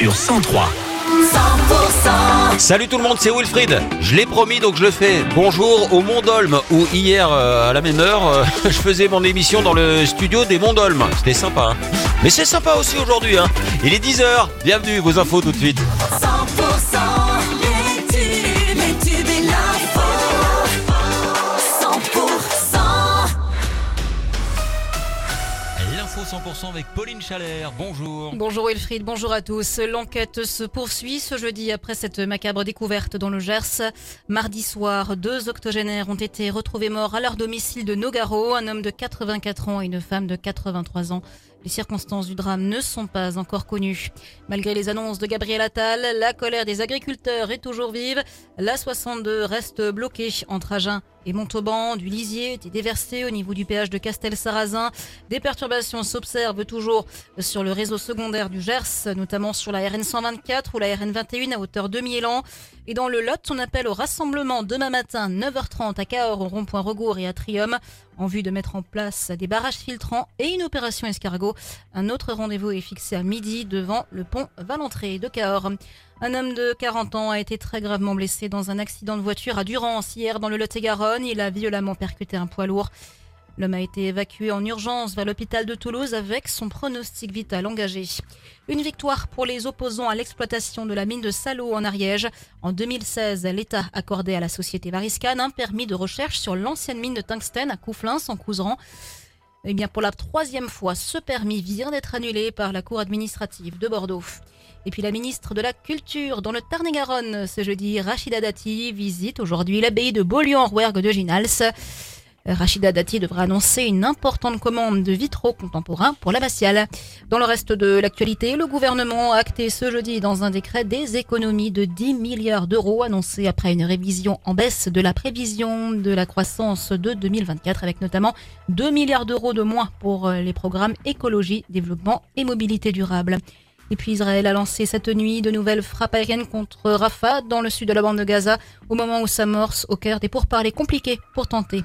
sur 103. 100% Salut tout le monde, c'est Wilfried. Je l'ai promis donc je le fais. Bonjour au Mont-Dolme où hier euh, à la même heure euh, je faisais mon émission dans le studio des Mont-Dolme. C'était sympa. hein. Mais c'est sympa aussi aujourd'hui. Hein. Il est 10h. Bienvenue, vos infos tout de suite. 100% 100% avec Pauline Chalère. Bonjour. Bonjour Wilfried, bonjour à tous. L'enquête se poursuit ce jeudi après cette macabre découverte dans le Gers. Mardi soir, deux octogénaires ont été retrouvés morts à leur domicile de Nogaro, un homme de 84 ans et une femme de 83 ans. Les circonstances du drame ne sont pas encore connues. Malgré les annonces de Gabriel Attal, la colère des agriculteurs est toujours vive. La 62 reste bloquée entre Agen et Montauban. Du lisier est déversé au niveau du péage de Castel-Sarrazin. Des perturbations s'observent toujours sur le réseau secondaire du Gers, notamment sur la RN 124 ou la RN 21 à hauteur de Miélan. Et dans le Lot, on appelle au rassemblement demain matin 9h30 à Cahors, au rond-point Regour et à Trium, en vue de mettre en place des barrages filtrants et une opération escargot. Un autre rendez-vous est fixé à midi devant le pont Valentré de Cahors. Un homme de 40 ans a été très gravement blessé dans un accident de voiture à Durance hier dans le Lot-et-Garonne. Il a violemment percuté un poids lourd. L'homme a été évacué en urgence vers l'hôpital de Toulouse avec son pronostic vital engagé. Une victoire pour les opposants à l'exploitation de la mine de Salo en Ariège. En 2016, l'État accordait à la société Variscan un permis de recherche sur l'ancienne mine de tungstène à Couflins en Couseran. Eh bien, pour la troisième fois, ce permis vient d'être annulé par la Cour administrative de Bordeaux. Et puis la ministre de la Culture dans le Tarn-et-Garonne ce jeudi, Rachida Dati, visite aujourd'hui l'abbaye de Beaulieu-en-Rouergue de Ginals. Euh, Rachida Dati devra annoncer une importante commande de vitraux contemporains pour l'abbatiale. Dans le reste de l'actualité, le gouvernement a acté ce jeudi dans un décret des économies de 10 milliards d'euros annoncées après une révision en baisse de la prévision de la croissance de 2024 avec notamment 2 milliards d'euros de moins pour euh, les programmes écologie, développement et mobilité durable. Et puis Israël a lancé cette nuit de nouvelles frappes aériennes contre Rafah dans le sud de la bande de Gaza au moment où s'amorce au cœur des pourparlers compliqués pour tenter